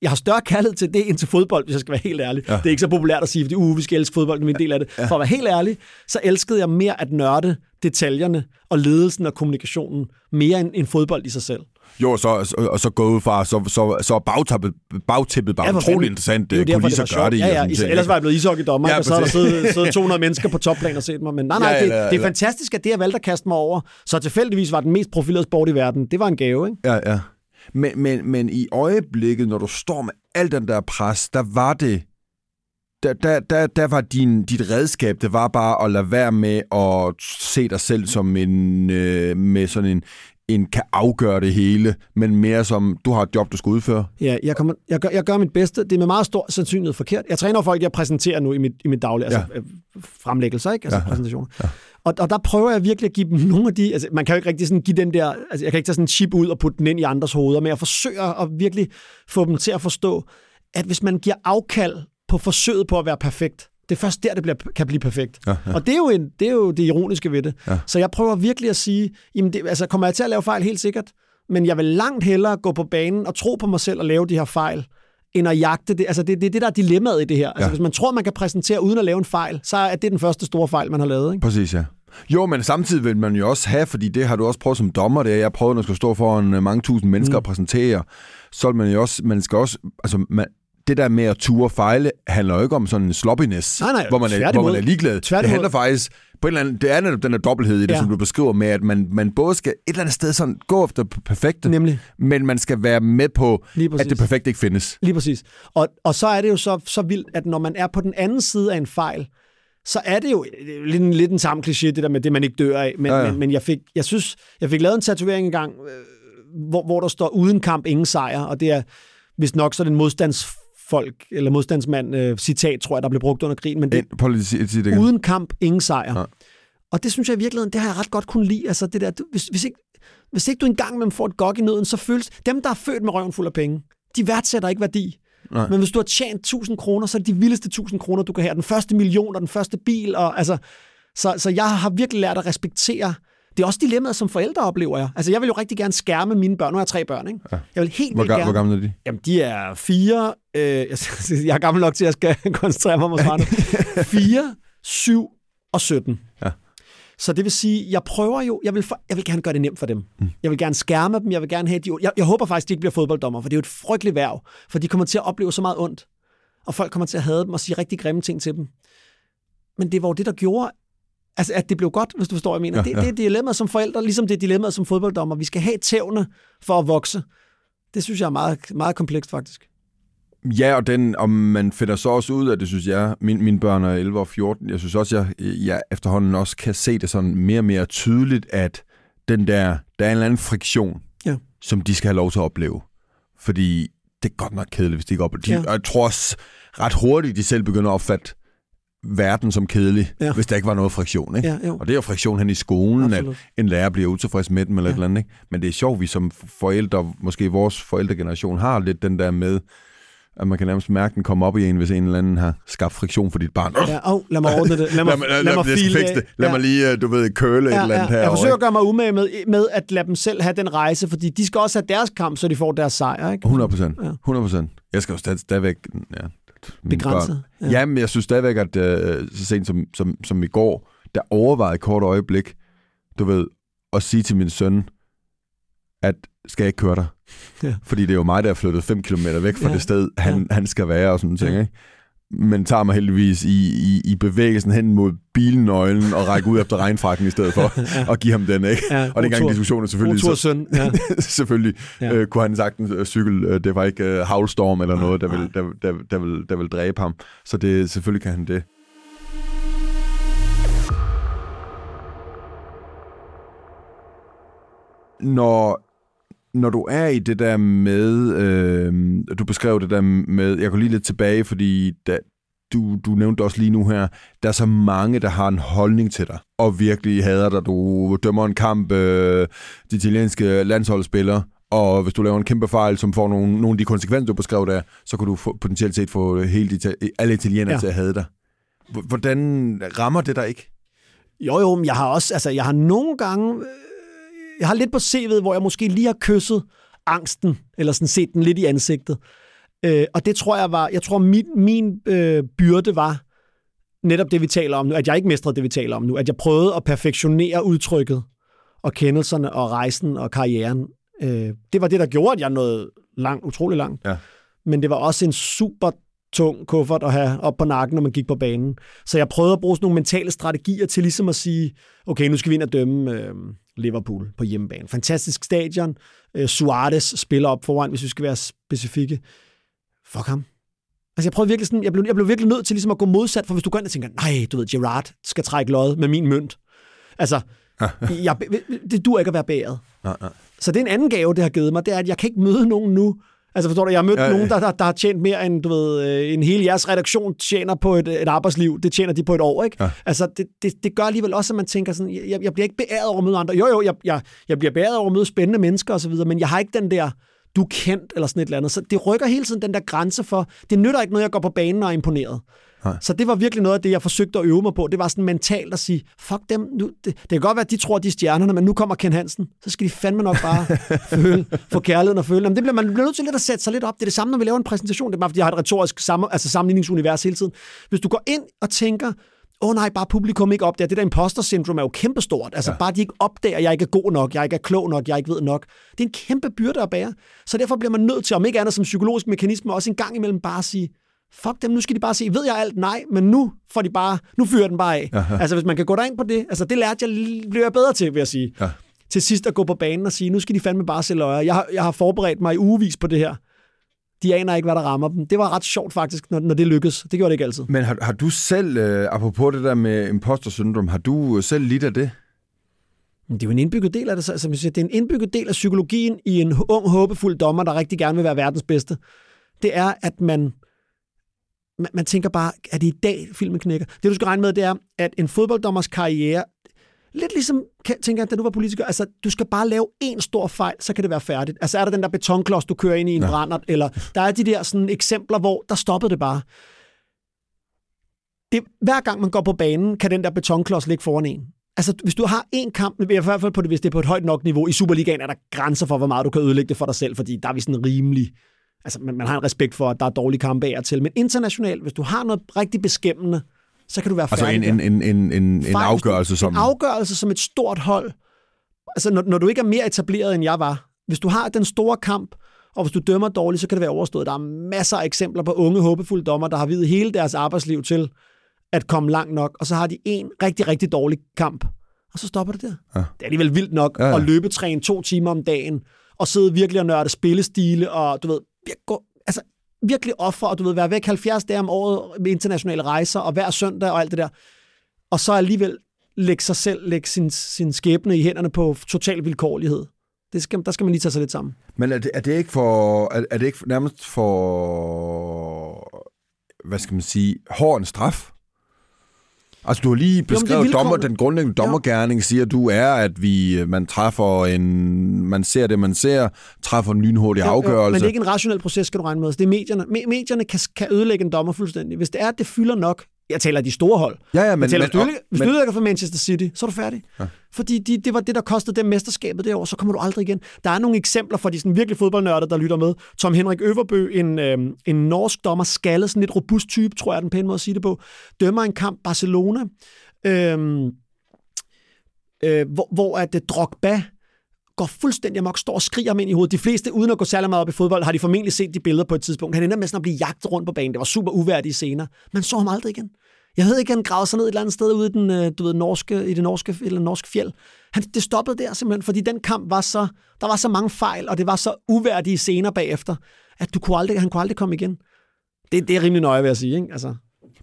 jeg har større kærlighed til det end til fodbold, hvis jeg skal være helt ærlig. Ja. Det er ikke så populært at sige, fordi uh, vi skal elske fodbold, er min del af det. Ja. For at være helt ærlig, så elskede jeg mere at nørde detaljerne og ledelsen og kommunikationen mere end, end fodbold i sig selv. Jo, så, og, og så gå ud fra, så, så, så bagtæppet, bagtæppet bare Ja, ja, utrolig interessant Det er øh, derfor, det var det. Ja, ja, ting, ellers var jeg blevet ishockeydommer, Ja, ja, og så har der siddet, siddet 200 mennesker på topplan og set mig. Men nej, nej, Ja, det, eller- det er fantastisk, at det, jeg valgte at kaste mig over, så tilfældigvis var den mest profilerede sport i verden. Det var en gave, ikke? Ja, ja. Men, men, men i øjeblikket, når du står med al den der pres, der var det... Der, der, der, der var din, dit redskab, det var bare at lade være med at se dig selv som en, øh, med sådan en, en kan afgøre det hele, men mere som, du har et job, du skal udføre. Ja, jeg, kommer, jeg, gør, jeg gør mit bedste. Det er med meget stor sandsynlighed forkert. Jeg træner folk, jeg præsenterer nu i mit, i mit daglige, altså Ja. øh, fremlæggelser, ikke? Altså Ja, ja. præsentationer. Og, og der prøver jeg virkelig at give dem nogle af de, altså man kan jo ikke rigtig sådan give den der, altså jeg kan ikke tage sådan en chip ud og putte den ind i andres hoveder, men jeg forsøger at virkelig få dem til at forstå, at hvis man giver afkald på forsøget på at være perfekt, det er først der, det bliver, kan blive perfekt. Ja, ja. Og det er, jo en, det er jo det ironiske ved det. Ja. Så jeg prøver virkelig at sige, jamen det, altså kommer jeg til at lave fejl? Helt sikkert. Men jeg vil langt hellere gå på banen og tro på mig selv og lave de her fejl, end at jagte det. Altså det, det er det, der er dilemmaet i det her. Altså Ja. hvis man tror, man kan præsentere uden at lave en fejl, så er det den første store fejl, man har lavet. Ikke? Præcis, ja. Jo, men samtidig vil man jo også have, fordi det har du også prøvet som dommer, det er, jeg prøvet, når jeg skal stå foran øh, mange tusind mennesker mm. og præsentere, så vil man jo også, man skal også, altså man, det der med at ture og fejle, handler jo ikke om sådan en sloppiness, Nej, nej, hvor, man er, hvor man er ligeglad. Tværtimod. Det handler faktisk, på en eller anden, det er netop den der dobbelthed i det, Ja. som du beskriver med, at man, man både skal et eller andet sted sådan gå efter perfekte, Nemlig. men man skal være med på, at det perfekte ikke findes. Lige præcis. Og, og så er det jo så, så vildt, at når man er på den anden side af en fejl, så er det jo lidt, en, lidt en samme kliché, det der med det, man ikke dør af. Men, Ja, ja, men, men jeg, fik, jeg synes, jeg fik lavet en tatovering engang, øh, hvor, hvor der står uden kamp, ingen sejr, og det er hvis nok sådan en modstandsfolk, eller modstandsmand, øh, citat, tror jeg, der blev brugt under krigen, men det, igen. uden kamp, ingen sejr. Ja. Og det synes jeg i virkeligheden, det har jeg ret godt kunne lide. Altså det der, du, hvis, hvis, ikke, hvis ikke du engang med får et gok i nøden, så føles dem, der er født med røven fuld af penge, de værdsætter ikke værdi. Nej. Men hvis du har tjent 1000 kroner, så er det de vildeste 1000 kroner, du kan have. Den første million og den første bil. Og, altså, Så, så jeg har virkelig lært at respektere det er også dilemmaet som forældre, oplever jeg. Altså, jeg vil jo rigtig gerne skærme mine børn. Nu har jeg tre børn, ikke? Ja. Jeg vil helt hvor, vildt gerne... hvor gamle er de? Jamen, de er fire... Øh, jeg er gammel nok til, at jeg skal koncentrere mig om at svare nu. Fire, syv og 17. Ja. Så det vil sige, jeg prøver jo, jeg vil, for, jeg vil gerne gøre det nemt for dem. Mm. Jeg vil gerne skærme dem, jeg vil gerne have de... Jeg, jeg håber faktisk, de ikke bliver fodbolddommer, for det er jo et frygteligt værv, for de kommer til at opleve så meget ondt, og folk kommer til at hade dem og sige rigtig grimme ting til dem. Men det var jo det, der gjorde, altså, at det blev godt, hvis du forstår, hvad jeg mener. Ja, det, ja. det er dilemmaet som forældre, ligesom det er dilemmaet som fodbolddommer. Vi skal have tævne for at vokse. Det synes jeg er meget, meget komplekst, faktisk. Ja, og, den, og man finder så også ud af, det synes jeg, min, mine børn er 11 og 14, jeg synes også, jeg, jeg efterhånden også kan se det sådan mere og mere tydeligt, at den der, der er en eller anden friktion, Ja. som de skal have lov til at opleve. Fordi det er godt nok kedeligt, hvis de ikke oplever de, Ja. Og jeg tror også ret hurtigt, de selv begynder at opfatte verden som kedelig, Ja. hvis der ikke var noget friktion. Ikke? Ja, jo. Og det er jo friktion hen i skolen, Absolut. at en lærer bliver utilfreds med dem eller ja. et eller andet. Ikke? Men det er sjovt, vi som forældre, måske vores forældregeneration, har lidt den der med, at man kan nærmest mærke den komme op i en, hvis en eller anden har skabt friktion for dit barn. Ja, oh, lad mig ordne det. Lad mig, lad, lad, lad, lad, file det. Lad Ja. mig lige, øh, du ved, køle ja, et eller andet her. Jeg forsøger at gøre mig umage med, med at lade dem selv have den rejse, fordi de skal også have deres kamp, så de får deres sejr. Ikke? 100 procent. Ja. 100 procent. Jeg skal jo stadig, stadigvæk... Ja, Begrænset, børn. ja. Ja. Jamen, jeg synes stadigvæk, at øh, så sent som, som, som i går, der overvejede et kort øjeblik, du ved, at sige til min søn, at skal jeg ikke køre dig? Ja. Fordi det er jo mig, der er flyttet 5 km væk fra Ja. det sted, han, ja. han skal være og sådan noget. Ja. Ikke? Men tager mig heldigvis i, i, i bevægelsen hen mod bilnøglen og rækker ud efter regnfrakken i stedet for Ja. og give ham den, ikke? Ja, og dengang diskussionen selvfølgelig... Otur søn. Ja. selvfølgelig Ja. øh, kunne han sagtens øh, cykle. Øh, det var ikke øh, havlstorm eller noget, der nej. vil, der, der, der, vil, der vil dræbe ham. Så det, selvfølgelig kan han det. Når, når du er i det der med, øh, du beskrev det der med, jeg går lige lidt tilbage, fordi da, du, du nævnte også lige nu her, der er så mange, der har en holdning til dig, og virkelig hader dig. Du dømmer en kamp, øh, de italienske landsholdsspillere, og hvis du laver en kæmpe fejl, som får nogle, nogle af de konsekvenser, du beskrev der, så kan du få, potentielt set få helt ita- alle italienere Ja. til at hade dig. Hvordan rammer det dig ikke? Jo, jo, men jeg har også, altså, jeg har nogle gange, øh, jeg har lidt på CV'et, hvor jeg måske lige har kysset angsten, eller sådan set den lidt i ansigtet. Øh, og det tror jeg var, jeg tror min, min øh, byrde var netop det, vi taler om nu, at jeg ikke mestrede det, vi taler om nu, at jeg prøvede at perfektionere udtrykket, og kendelserne, og rejsen, og karrieren. Øh, det var det, der gjorde, at jeg nåede langt, utrolig langt. Ja. Men det var også en super tung kuffert at have op på nakken, når man gik på banen. Så jeg prøvede at bruge sådan nogle mentale strategier til ligesom at sige, okay, nu skal vi ind og dømme øh, Liverpool på hjemmebane. Fantastisk stadion. Øh, Suarez spiller op foran, hvis vi skal være specifikke. Fuck ham. Altså jeg prøvede virkelig sådan, jeg blev, jeg blev virkelig nødt til ligesom at gå modsat, for hvis du går ind og tænker, nej, du ved, Gerard skal trække lod med min mønt. Altså, jeg, det dur ikke at være bæret. Nej, nej. Så det er en anden gave, det har givet mig, det er, at jeg kan ikke møde nogen nu. Altså forstår du, jeg har mødt ja, Ja, nogen, der, der, der har tjent mere end, du ved, øh, en hele jeres redaktion tjener på et, et arbejdsliv. Det tjener de på et år, ikke? Ja. Altså det, det, det gør alligevel også, at man tænker sådan, jeg, jeg bliver ikke beæret over at møde andre. Jo, jo, jeg, jeg, jeg bliver beæret over at møde spændende mennesker og så videre, men jeg har ikke den der, du er kendt eller sådan et eller andet. Så det rykker hele tiden den der grænse for, det nytter ikke noget, jeg går på banen og er imponeret. Nej. Så det var virkelig noget af det, jeg forsøgte at øve mig på. Det var sådan mentalt at sige, fuck dem, nu, det, det kan godt være, at de tror, de er stjernerne, men nu kommer Ken Hansen. Så skal de fandme nok bare føle, få kærligheden og føle. Jamen, det bliver man bliver nødt til lidt at sætte sig lidt op. Det er det samme, når vi laver en præsentation. Det er bare, fordi jeg har et retorisk sammen, altså sammenligningsunivers hele tiden. Hvis du går ind og tænker, åh oh, nej, bare publikum ikke opdager. Det der imposter syndrom er jo kæmpestort. Altså ja. bare de ikke opdager, at jeg ikke er god nok, jeg ikke er klog nok, jeg ikke ved nok. Det er en kæmpe byrde at bære. Så derfor bliver man nødt til, om ikke andet som psykologisk mekanisme, også en gang imellem bare at sige, fuck dem, nu skal de bare sige, ved jeg alt? Nej, men nu får de bare, nu fyrer den bare af. Aha. Altså hvis man kan gå derind på det, altså det lærte jeg, blev jeg bedre til, vil jeg sige. Ja. Til sidst at gå på banen og sige, nu skal de fandme bare se løjer. Jeg har, jeg har forberedt mig i ugevis på det her. De aner ikke, hvad der rammer dem. Det var ret sjovt faktisk, når, når det lykkedes. Det gjorde det ikke altid. Men har, har du selv, øh, apropos det der med imposter syndrom, har du selv lidt af det? Det er jo en indbygget del af det. Så, som jeg siger, det er en indbygget del af psykologien i en ung, håbefuld dommer, der rigtig gerne vil være verdens bedste. Det er, at man, man, man tænker bare, er det i dag, filmen knækker? Det, du skal regne med, det er, at en fodbolddommers karriere, lidt ligesom, tænker jeg, da du var politiker, altså, du skal bare lave en stor fejl, så kan det være færdigt. Altså, er der den der betonklods, du kører ind i en ja. brændert, eller der er de der sådan, eksempler, hvor der stoppede det bare. det, hver gang man går på banen, kan den der betonklods ligge foran en. Altså, hvis du har en kamp, i hvert fald på det, hvis det er på et højt nok niveau, i Superligaen er der grænser for, hvor meget du kan ødelægge det for dig selv, fordi der er vi sådan rimelig... Altså, man, man har en respekt for, at der er dårlige kampe af og til. Men internationalt, hvis du har noget rigtig beskæmmende, så kan du være Altså færdig der. en, en, en, en, en afgørelse som... En afgørelse som et stort hold. Altså, når, når du ikke er mere etableret, end jeg var. Hvis du har den store kamp, og hvis du dømmer dårligt, så kan det være overstået. Der er masser af eksempler på unge, håbefulde dommer, der har videt hele deres arbejdsliv til at komme langt nok, og så har de en rigtig, rigtig dårlig kamp, og så stopper det der. Ja. Det er alligevel vildt nok ja, ja. at løbetræne to timer om dagen, og sidde virkelig og nørde spillestile, og du ved, vir- gå, altså virkelig offer, og du ved, være væk 70 dage om året med internationale rejser, og hver søndag og alt det der. Og så alligevel lægge sig selv, lægge sin, sin skæbne i hænderne på total vilkårlighed. Det skal, der skal man lige tage sig lidt sammen. Men er det, er det ikke for... Er, er det ikke nærmest for... Hvad skal man sige? Hård en straf? Altså, du har lige beskrevet dommer, vilkårene. den grundlæggende dommergærning, siger du, er, at vi, man træffer en... Man ser det, man ser, træffer en lynhurtig Jo, jo, afgørelse. Men det er ikke en rationel proces, skal du regne med. Altså, Det er medierne. Me- medierne kan, kan ødelægge en dommer fuldstændig. Hvis det er, at det fylder nok, jeg taler de store hold. Ja, ja, Men, jeg taler, men, hvis du, hvis men, du ødelægger for Manchester City, så er du færdig. Ja. Fordi de, det var det, der kostede dem mesterskabet det år, så kommer du aldrig igen. Der er nogle eksempler for de sådan virkelig fodboldnørder, der lytter med. Tom Henrik Øverbø, en, øh, en norsk dommer, skaldet, sådan lidt robust type, tror jeg er den pæne måde at sige det på, dømmer en kamp Barcelona, øh, øh, hvor, hvor at Drogba går fuldstændig amok, står og skriger ham ind i hovedet. De fleste, uden at gå særlig meget op i fodbold, har de formentlig set de billeder på et tidspunkt. Han ender med sådan at blive jagtet rundt på banen. Det var super uværdige scener. Man så ham aldrig igen. Jeg ved ikke, han gravede sig ned et eller andet sted ude i, den, øh, du ved, norske, i det norske, eller norske fjeld. Han, det stoppede der simpelthen, fordi den kamp var så, der var så mange fejl, og det var så uværdige scener bagefter, at du kunne aldrig, han kunne aldrig komme igen. Det, det er rimelig nøje, vil jeg sige. Ikke? Altså,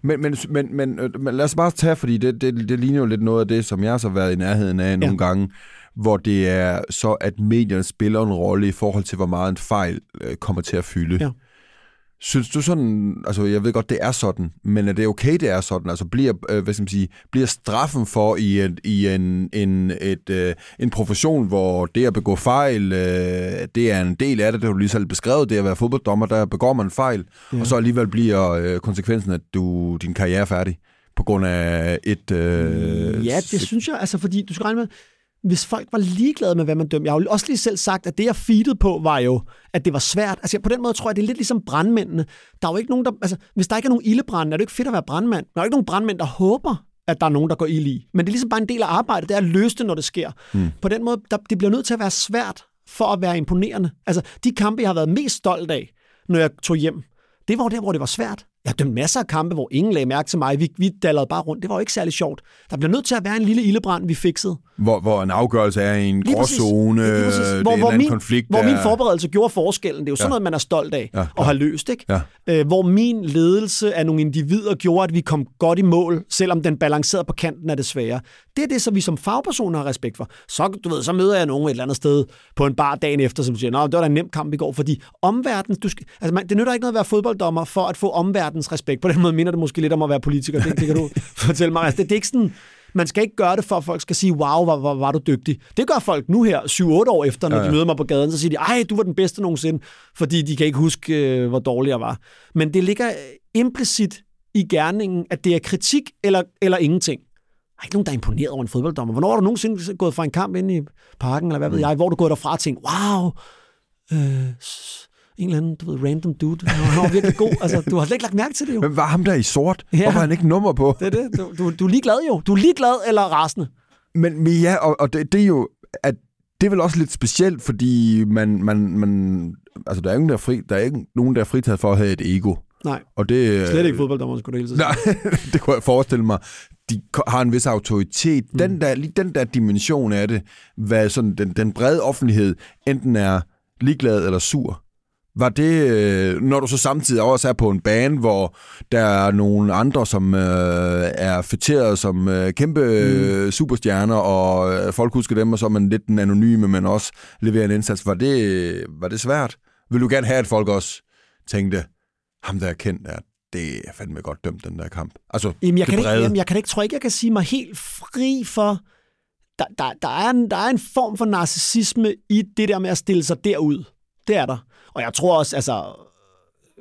Men, men, men, men, øh, men lad os bare tage, fordi det, det, det ligner jo lidt noget af det, som jeg så har været i nærheden af nogle gange, hvor det er så, at medierne spiller en rolle i forhold til, hvor meget en fejl øh, kommer til at fylde. Ja. Synes du sådan, altså jeg ved godt, det er sådan, men er det okay, det er sådan? Altså bliver, øh, hvad skal man sige, bliver straffen for i, en, i en, en, et, øh, en profession, hvor det at begå fejl, øh, det er en del af det, det har du lige selv beskrevet, det at være fodbolddommer, der begår man fejl, ja. og så alligevel bliver øh, konsekvensen, at du, din karriere er færdig på grund af et... Øh, Ja, det synes jeg, altså fordi du skal regne med, hvis folk var ligeglade med, hvad man dømte. Jeg har jo også lige selv sagt, at det, jeg feedede på, var jo, at det var svært. Altså på den måde tror jeg, det er lidt ligesom brandmændene. Der er jo ikke nogen, der... Altså, hvis der ikke er nogen ildebrand, er det ikke fedt at være brandmand. Der er jo ikke nogen brandmænd, der håber, at der er nogen, der går ild i. Men det er ligesom bare en del af arbejdet, det er at løse det, når det sker. Hmm. På den måde, der, det bliver nødt til at være svært for at være imponerende. Altså, de kampe, jeg har været mest stolt af, når jeg tog hjem, det var der, hvor det var svært. Jeg har dømt masser af kampe, hvor ingen lagde mærke til mig. Vi, vi dallede bare rundt. Det var jo ikke særlig sjovt. Der bliver nødt til at være en lille ildebrand, vi fikset. hvor, hvor en afgørelse er i en gråzone, Ja, er Hvor, hvor, min, konflikt. hvor der- min forberedelse gjorde forskellen. Det er jo sådan Ja. noget, man er stolt af Ja, klart. og har løst. Ikke? Ja. Øh, hvor min ledelse af nogle individer gjorde, at vi kom godt i mål, selvom den balancerede på kanten af det svære. Det er det, som vi som fagpersoner har respekt for. Så, du ved, så møder jeg nogen et eller andet sted på en bar dagen efter, som siger, Nå, det var da en nem kamp i går, fordi omverdens, du skal, altså man, det nytter ikke noget at være fodbolddommer for at få omverdens respekt. På den måde minder det måske lidt om at være politiker. Det, det kan du fortælle mig. Altså, det, det er ikke sådan, man skal ikke gøre det for, at folk skal sige, wow, hvor, hvor var du dygtig. Det gør folk nu her, 7-8 år efter, når ja, Ja, de møder mig på gaden, så siger de, ej, du var den bedste nogensinde, fordi de kan ikke huske, øh, hvor dårlig jeg var. Men det ligger øh, implicit i gerningen, at det er kritik eller, eller ingenting. Der er ikke nogen, der er imponeret over en fodbolddommer. Hvornår har du nogensinde gået fra en kamp ind i parken, eller hvad ved jeg, hvor du gået derfra og tænkt, wow, øh, en eller anden, du ved, random dude, han var virkelig god. Altså, du har slet ikke lagt mærke til det jo. Hvem var ham der i sort? Ja. Hvorfor har han ikke nummer på? Det er det. Du, du, du er ligeglad jo. Du er ligeglad eller rasende. Men, men ja, og, og det, det er jo, at det er vel også lidt specielt, fordi man, man, man altså der er, ingen, der, er fri, der er ikke nogen, der er fritaget for at have et ego. Nej, Og det, slet ikke fodbolddommer, skulle du hele tiden. Nej, det kunne jeg forestille mig. De har en vis autoritet. Mm. Den der, lige den der dimension af det, hvad sådan den, den brede offentlighed enten er ligeglad eller sur. Var det, øh, når du så samtidig også er på en bane, hvor der er nogle andre, som øh, er fætteret som øh, kæmpe mm. superstjerner, og øh, folk husker dem, og så er man lidt den anonyme, men også leverer en indsats. Var det, var det svært? Vil du gerne have, at folk også tænkte, ham der er kendt der, det er fandme godt dømt, den der kamp. Altså, Jamen, jeg kan, ikke, jamen, jeg kan ikke, tror ikke, jeg kan sige mig helt fri for... Der, der, der, er en, der er en form for narcissisme i det der med at stille sig derud. Det er der. Og jeg tror også, altså,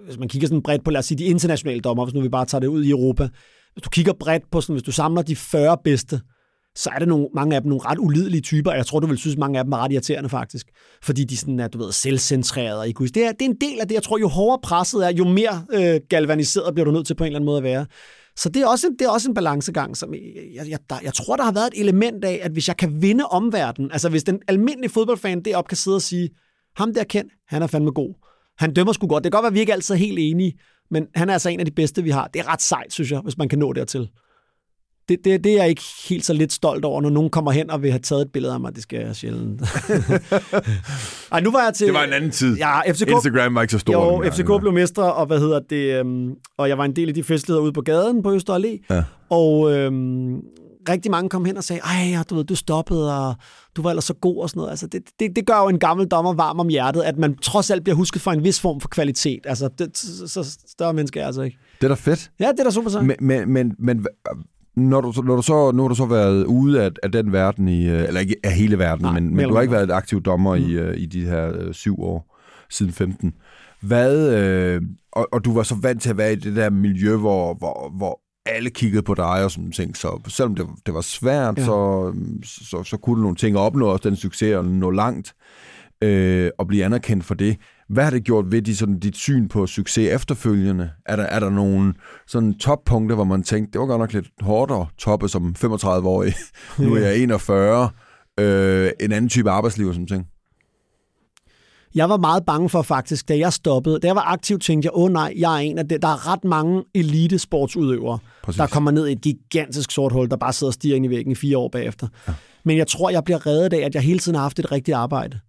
hvis man kigger sådan bredt på, lad os sige, de internationale dommer, hvis nu vi bare tager det ud i Europa, hvis du kigger bredt på sådan, hvis du samler de 40 bedste, så er det nogle, mange af dem nogle ret ulidelige typer. Jeg tror, du vil synes, mange af dem er ret irriterende faktisk. Fordi de sådan er, du ved, selvcentrerede og egoist. Det er, det er en del af det. Jeg tror, jo hårdere presset er, jo mere øh, galvaniseret bliver du nødt til på en eller anden måde at være. Så det er også, det er også en balancegang, som jeg, jeg, der, jeg tror, der har været et element af, at hvis jeg kan vinde omverdenen, altså hvis den almindelige fodboldfan deroppe kan sidde og sige, ham der kendt, han er fandme god. Han dømmer sgu godt. Det kan godt være, at vi ikke altid er helt enige, men han er altså en af de bedste, vi har. Det er ret sejt, synes jeg, hvis man kan nå dertil det, det, det er jeg ikke helt så lidt stolt over, når nogen kommer hen og vil have taget et billede af mig. Det skal jeg sjældent. Ej, nu var jeg til... Det var en anden tid. Ja, FCK, Instagram var ikke så stor. Jo, FCK blev mestre, og hvad hedder det... Øhm, og jeg var en del af de festligheder ude på gaden på Øster Allé. Ja. Og øhm, rigtig mange kom hen og sagde, ej, du ved, du stoppede, og du var ellers så god og sådan noget. Altså, det, det, det gør jo en gammel dommer varm om hjertet, at man trods alt bliver husket for en vis form for kvalitet. Altså, det, så, større menneske er altså ikke. Det er da fedt. Ja, det er da super så. Men, men, men, men når du, når du så, nu har du så været ude af, af den verden, i, øh, eller ikke af hele verden, Nej, men, men du har ikke været et aktiv dommer mm. i, øh, i de her øh, syv år, siden 15. Hvad, øh, og, og du var så vant til at være i det der miljø, hvor, hvor, hvor alle kiggede på dig og sådan ting, så selvom det, det var svært, ja. så, så, så kunne du nogle ting opnå også den succes og nå langt øh, og blive anerkendt for det. Hvad har det gjort ved de, sådan, dit syn på succes efterfølgende? Er der, er der nogle sådan toppunkter, hvor man tænkte, det var godt nok lidt hårdt at toppe som 35-årig. nu er jeg 41. Øh, en anden type arbejdsliv, som ting. Jeg var meget bange for faktisk, da jeg stoppede. Da jeg var aktiv, tænkte jeg, åh oh, nej, jeg er en af det. Der er ret mange elitesportsudøvere, Præcis. der kommer ned i et gigantisk sort hul, der bare sidder og stiger ind i væggen i fire år bagefter. Ja. Men jeg tror, jeg bliver reddet af, at jeg hele tiden har haft et rigtigt arbejde.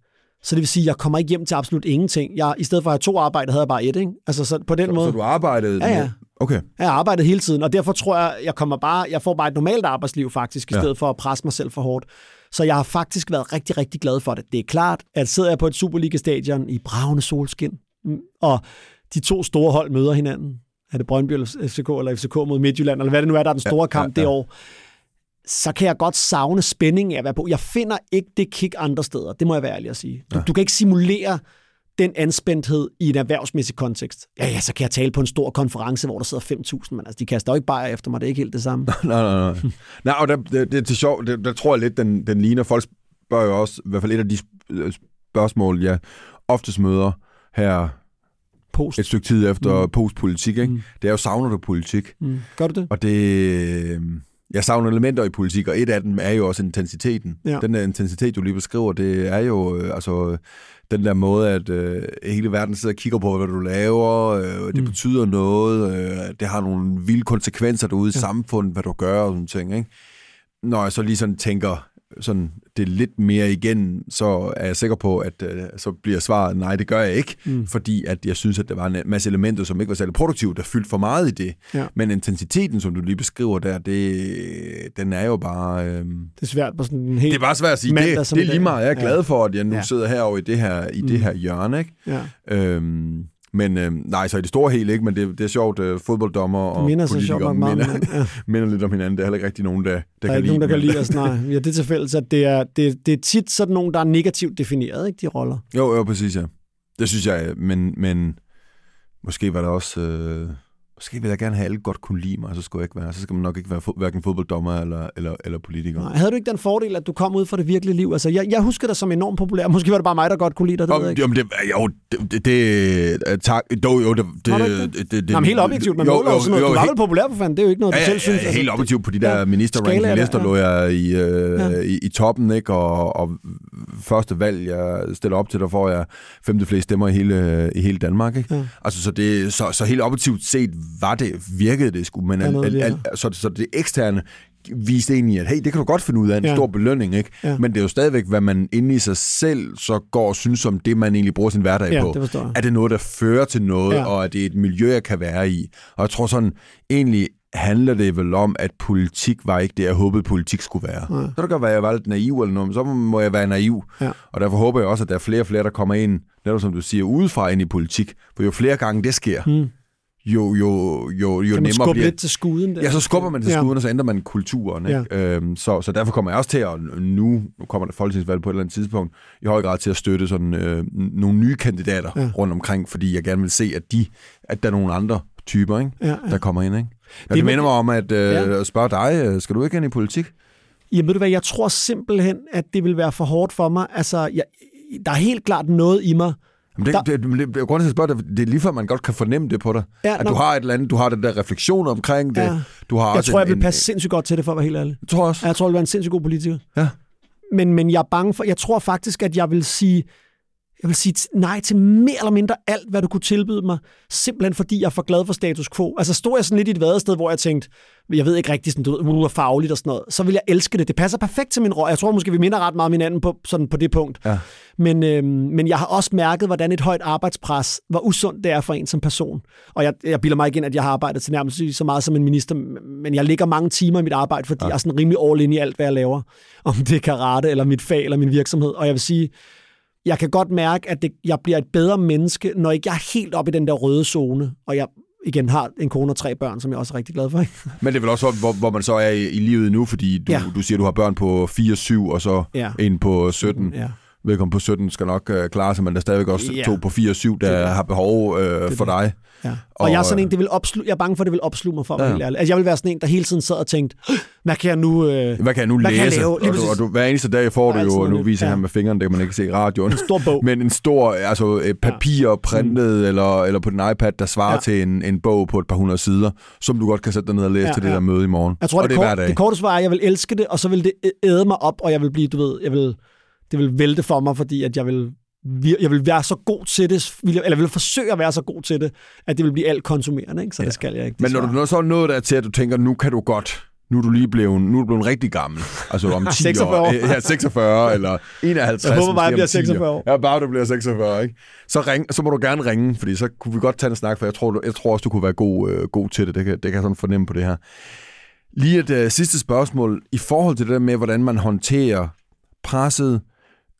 Så det vil sige, at jeg kommer ikke hjem til absolut ingenting. Jeg, I stedet for at have to arbejde, havde jeg bare et. Ikke? Altså, så på den så, måde... Så du arbejdede? Ja, ja. Okay. Jeg har arbejdet hele tiden, og derfor tror jeg, jeg kommer bare, jeg får bare et normalt arbejdsliv faktisk, i ja. stedet for at presse mig selv for hårdt. Så jeg har faktisk været rigtig, rigtig glad for det. Det er klart, at sidder jeg på et Superliga-stadion i bravende solskin, mm, og de to store hold møder hinanden, er det Brøndby eller FCK, eller FCK mod Midtjylland, eller hvad det nu er, der er den store ja, kamp ja, ja. det år, så kan jeg godt savne spænding af at være på. Jeg finder ikke det kick andre steder, det må jeg være ærlig at sige. Du, ja. du kan ikke simulere den anspændthed i en erhvervsmæssig kontekst. Ja, ja, så kan jeg tale på en stor konference, hvor der sidder 5.000, men altså, de kaster jo ikke bare efter mig, det er ikke helt det samme. nej, nej, nej. nej, og det, det, det er sjovt, det, der tror jeg lidt, den, den ligner. Folk spørger jo også, i hvert fald et af de spørgsmål, jeg oftest møder her Post. et stykke tid efter mm. postpolitik, ikke? Mm. det er jo, savner du politik? Mm. Gør du det? Og det jeg savner elementer i politik, og et af dem er jo også intensiteten. Ja. Den der intensitet, du lige beskriver, det er jo øh, altså den der måde, at øh, hele verden sidder og kigger på, hvad du laver, øh, det mm. betyder noget, øh, det har nogle vilde konsekvenser derude i ja. samfundet, hvad du gør og sådan ting. Ikke? Når jeg så lige sådan tænker, sådan det lidt mere igen, så er jeg sikker på, at øh, så bliver svaret, nej, det gør jeg ikke, mm. fordi at jeg synes, at der var en masse elementer, som ikke var særlig produktive, der fyldte for meget i det. Ja. Men intensiteten, som du lige beskriver der, det, den er jo bare... Øh, det er svært på sådan en helt... Det er bare svært at sige. Det, det er lige meget. Jeg er glad ja. for, at jeg nu ja. sidder herovre i det her, i mm. det her hjørne. Ikke? Ja. Øhm, men øh, nej, så i det store hele ikke, men det, det er sjovt, øh, fodbolddommer og minder politikere sjovt minder, meget, ja. minder lidt om hinanden. Det er heller ikke rigtig nogen, der, der, der kan er ikke nogen, der kan lide os, nej. Ja, det er tilfældigt, at det er, det, det er tit sådan nogen, der er negativt defineret, ikke, de roller. Jo, jo, præcis, ja. Det synes jeg, men, men måske var der også... Øh, Måske vil jeg gerne have alle godt kunne lide mig, så skulle jeg ikke være. Så skal man nok ikke være fod, hverken fodbolddommer eller, eller, eller politiker. Nej, havde du ikke den fordel, at du kom ud fra det virkelige liv? Altså, jeg, jeg husker dig som enormt populær. Måske var det bare mig, der godt kunne lide dig, det Om, ved jeg ikke. Jamen, det, jo, det, det, tak, jo, jo, det, det, det, det, det, Jamen, helt objektivt, men jo, jo, jo, jo, du var vel populær for fanden, det er jo ikke noget, du ja, selv synes. Ja, helt altså, objektivt på de der ja, ministerranking ja. lå jeg i, øh, ja. i, i toppen, ikke? Og, og første valg, jeg stiller op til, der får jeg femte flest stemmer i hele, i hele Danmark, ikke? Ja. Altså, så, det, så, så helt objektivt set var det virkede det sgu, men al, al, al, så, så det eksterne viste egentlig, at hey, det kan du godt finde ud af, en ja. stor belønning, ikke? Ja. Men det er jo stadigvæk, hvad man inde i sig selv så går og synes om det, man egentlig bruger sin hverdag ja, på. Det er det noget, der fører til noget, ja. og er det et miljø, jeg kan være i? Og jeg tror sådan, egentlig handler det vel om, at politik var ikke det, jeg håbede, politik skulle være. Ja. Så det kan være, at jeg var lidt naiv eller noget, men så må jeg være naiv. Ja. Og derfor håber jeg også, at der er flere og flere, der kommer ind, netop som du siger, udefra ind i politik. For jo flere gange det sker, mm jo, jo, jo, jo kan man nemmere bliver... lidt til skuden? Der? Ja, så skubber man til ja. skuden, og så ændrer man kulturen. Ikke? Ja. Øhm, så, så derfor kommer jeg også til at, nu, nu kommer der folketingsvalg på et eller andet tidspunkt, i høj grad til at støtte sådan, øh, nogle nye kandidater ja. rundt omkring, fordi jeg gerne vil se, at, de, at der er nogle andre typer, ikke? Ja, ja. der kommer ind. Ikke? Ja, det, det minder mig om at øh, Ja. spørge dig, øh, skal du ikke ind i politik? Jamen ved du hvad, jeg tror simpelthen, at det vil være for hårdt for mig. Altså, jeg, der er helt klart noget i mig. Jamen det, Der- det, det, det, grunden til at spørge dig, det er lige før, man godt kan fornemme det på dig. Ja, at nå. du har et eller andet, du har den der refleksion omkring det. Ja. Du har Jeg tror, jeg en, vil en- passe sindssygt godt til det, for at være helt ærlig. Jeg tror også. Ja, Jeg tror, jeg vil være en sindssygt god politiker. Ja. Men, men jeg er bange for, jeg tror faktisk, at jeg vil sige, jeg vil sige nej til mere eller mindre alt, hvad du kunne tilbyde mig, simpelthen fordi jeg er for glad for status quo. Altså stod jeg sådan lidt i et vadested, hvor jeg tænkte, jeg ved ikke rigtig sådan, du ved, uh, fagligt og sådan noget, så vil jeg elske det. Det passer perfekt til min rolle. Jeg tror måske, vi minder ret meget om hinanden på, sådan på det punkt. Ja. Men, øhm, men jeg har også mærket, hvordan et højt arbejdspres, hvor usundt det er for en som person. Og jeg, jeg bilder mig ikke ind, at jeg har arbejdet til nærmest så meget som en minister, men jeg ligger mange timer i mit arbejde, fordi ja. jeg er sådan rimelig all in i alt, hvad jeg laver. Om det er karate, eller mit fag, eller min virksomhed. Og jeg vil sige, jeg kan godt mærke, at det, jeg bliver et bedre menneske, når ikke jeg er helt oppe i den der røde zone, og jeg igen har en kone og tre børn, som jeg også er rigtig glad for. Ikke? Men det er vel også, hvor, hvor man så er i, i livet nu, fordi du, ja. Du siger, du har børn på 4, 7, og så Ja. en på 17. Ja. Vedkommende på 17 skal nok uh, klare sig, men der er stadigvæk også Ja. to på 4 og 7, der Det- har behov uh, det. for dig. Ja. Og, Og, jeg er sådan øh, en, det vil opslu- jeg er bange for, at det vil opsluge mig for være Ja. helt ærlig. Altså, jeg vil være sådan en, der hele tiden sad og tænkte, hvad kan jeg nu... Øh, Hvad kan jeg nu Hvad læse? kan jeg lave? Lige og, du, og du, hver eneste dag får du jo, nu viser Ja. han med fingrene, det kan man ikke se i radioen. en stor bog. Men en stor, altså et papir printet, mm. eller, eller på din iPad, der svarer ja. Til en, en bog på et par hundrede sider, som du godt kan sætte dig ned og læse ja, til det ja. der møde i morgen. Jeg tror, og det, det hver kort, dag. det korte svar er, at jeg vil elske det, og så vil det æde mig op, og jeg vil blive, du ved, jeg vil, det vil vælte for mig, fordi at jeg vil, jeg vil være så god til det, vil jeg- eller vil forsøge at være så god til det, at det vil blive alt konsumerende, ikke? så ja. det skal jeg ikke. Men når du når så er nået der til, at du tænker, nu kan du godt, nu er du lige blevet, nu er du blevet rigtig gammel. Altså om 10 46 år. Ja, 46 eller 51. Jeg håber bare, jeg bliver 10 år. 46 år. Ja, bare du bliver 46, ikke? Så, ring, så må du gerne ringe, fordi så kunne vi godt tage en snak, for jeg tror, du, jeg tror også, du kunne være god, øh, god til det. Det kan, det kan jeg sådan fornemme på det her. Lige et øh, sidste spørgsmål. I forhold til det der med, hvordan man håndterer presset,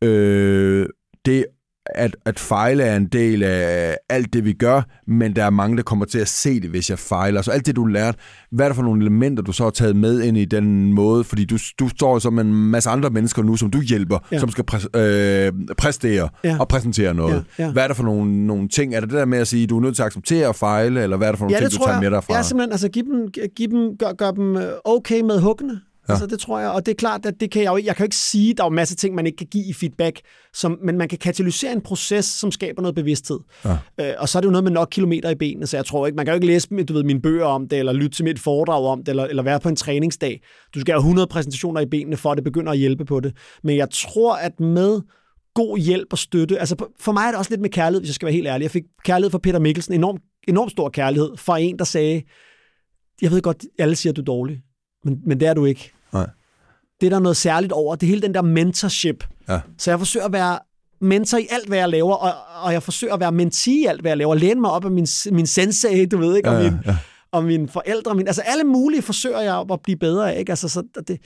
øh, det at, at fejle er en del af alt det, vi gør, men der er mange, der kommer til at se det, hvis jeg fejler. Så alt det, du lærte, hvad er det for nogle elementer, du så har taget med ind i den måde? Fordi du, du står som en masse andre mennesker nu, som du hjælper, ja. Som skal præ, øh, præstere Ja. og præsentere noget. Ja, ja. Hvad er det for nogle, nogle ting? Er det det der med at sige, du er nødt til at acceptere at fejle, eller hvad er det for nogle ja, ting, det du tror tager jeg. med dig fra? Ja, simpelthen, altså give dem, give dem, gør, gør dem øh, okay med huggene. Ja. Altså, det tror jeg, og det er klart, at det kan jeg jo jeg kan jo ikke sige, der er jo masser af ting, man ikke kan give i feedback, som, men man kan katalysere en proces, som skaber noget bevidsthed. Ja. Øh, og så er det jo noget med nok kilometer i benene, så jeg tror ikke, man kan jo ikke læse du ved, mine bøger om det, eller lytte til mit foredrag om det, eller, eller være på en træningsdag. Du skal have 100 præsentationer i benene, for at det begynder at hjælpe på det. Men jeg tror, at med god hjælp og støtte, altså for mig er det også lidt med kærlighed, hvis jeg skal være helt ærlig. Jeg fik kærlighed fra Peter Mikkelsen, enormt, enormt stor kærlighed, fra en, der sagde, jeg ved godt, alle siger, at du er dårlig, men, men det er du ikke. Nej. Det er der noget særligt over. Det er hele den der mentorship. Ja. Så jeg forsøger at være mentor i alt, hvad jeg laver, og, og jeg forsøger at være mentee i alt, hvad jeg laver. Læne mig op af min, min sensei, du ved ikke, og, Ja, min, ja. og mine forældre. Min, altså alle mulige forsøger jeg at blive bedre af. Ikke? Altså, så det,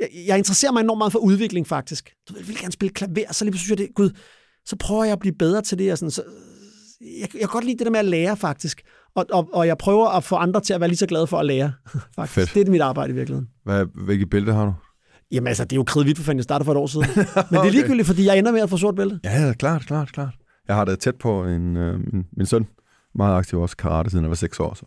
jeg, jeg interesserer mig enormt meget for udvikling, faktisk. Du ved, jeg vil gerne spille klaver, så lige synes jeg det, gud, så prøver jeg at blive bedre til det. Og sådan, så, jeg, jeg kan godt lide det der med at lære, faktisk. Og, og, og jeg prøver at få andre til at være lige så glade for at lære, faktisk. Fedt. Det er mit arbejde i virkeligheden. Hvad, hvilke bælte har du? Jamen altså, det er jo kridhvidt for fanden, jeg startede for et år siden. Men det er ligegyldigt, fordi jeg ender med at få sort bælte. Ja, ja, klart, klart, klart. Jeg har det tæt på en, øh, min, min søn. Meget aktiv også karate, siden jeg var 6 år. Så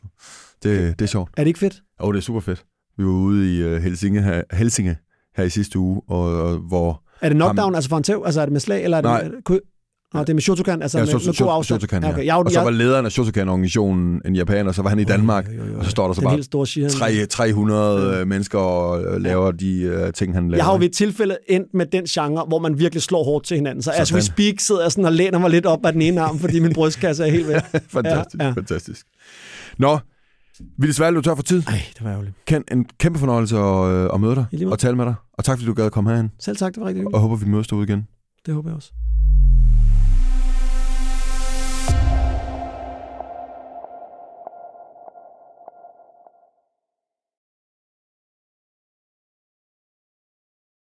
det, det er sjovt. Er det ikke fedt? Og det er super fedt. Vi var ude i uh, Helsinge, her, Helsinge her i sidste uge, og, og hvor... Er det knockdown, altså for en tæv? Altså er det med slag, eller er det Nej. med... Ku- Nå, det er med Shotokan, altså Ja, med, med god afstand. Shotokan, Ja, ja. okay. Jeg, Og så var lederen af Shotokan-organisationen en japaner, så var han i Danmark, jo, jo, jo. og så står der så den bare store shihan. tre- 300 mennesker og øh, laver de uh, ting, han laver. Jeg har jo ved et tilfælde endt med den genre, hvor man virkelig slår hårdt til hinanden. Så as we speak sidder jeg sådan og læner mig lidt op af den ene arm, fordi min brystkasse er helt væk. fantastisk, Ja, ja. fantastisk. Nå, vi er desværre løbet tør for tid. Ej, det var ærgerligt. Ken, en kæmpe fornøjelse at, øh, at møde dig og tale med dig. Og tak fordi du gad at komme herind. Selv tak, det var rigtig Og hyggeligt. håber, vi mødes derude igen. Det håber jeg også.